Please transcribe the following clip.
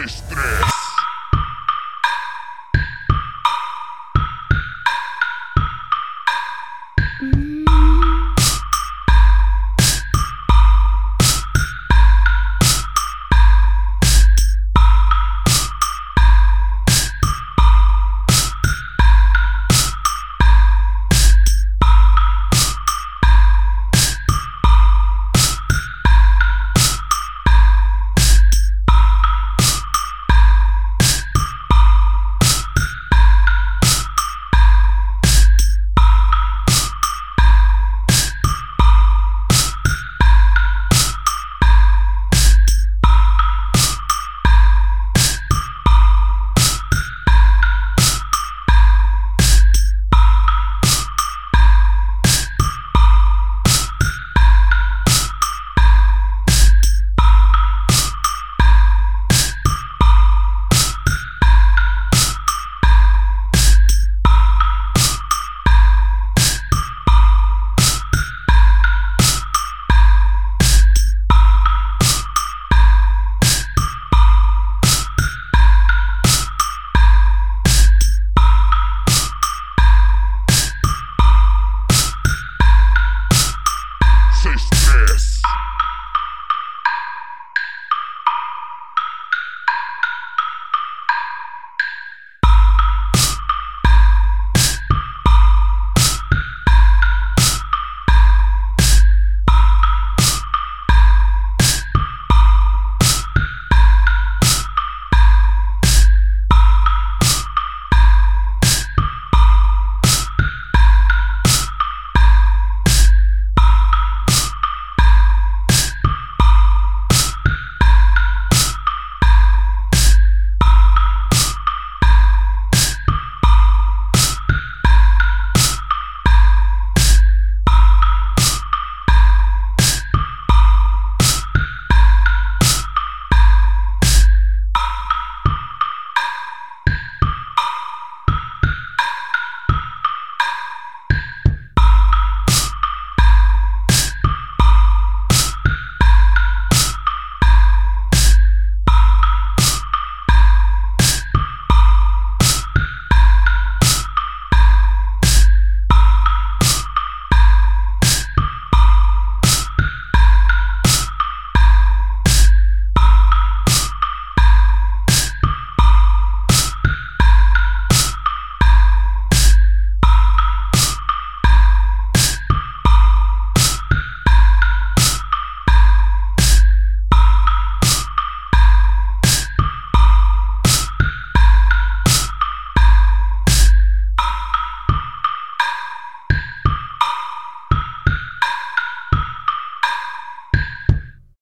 estresse.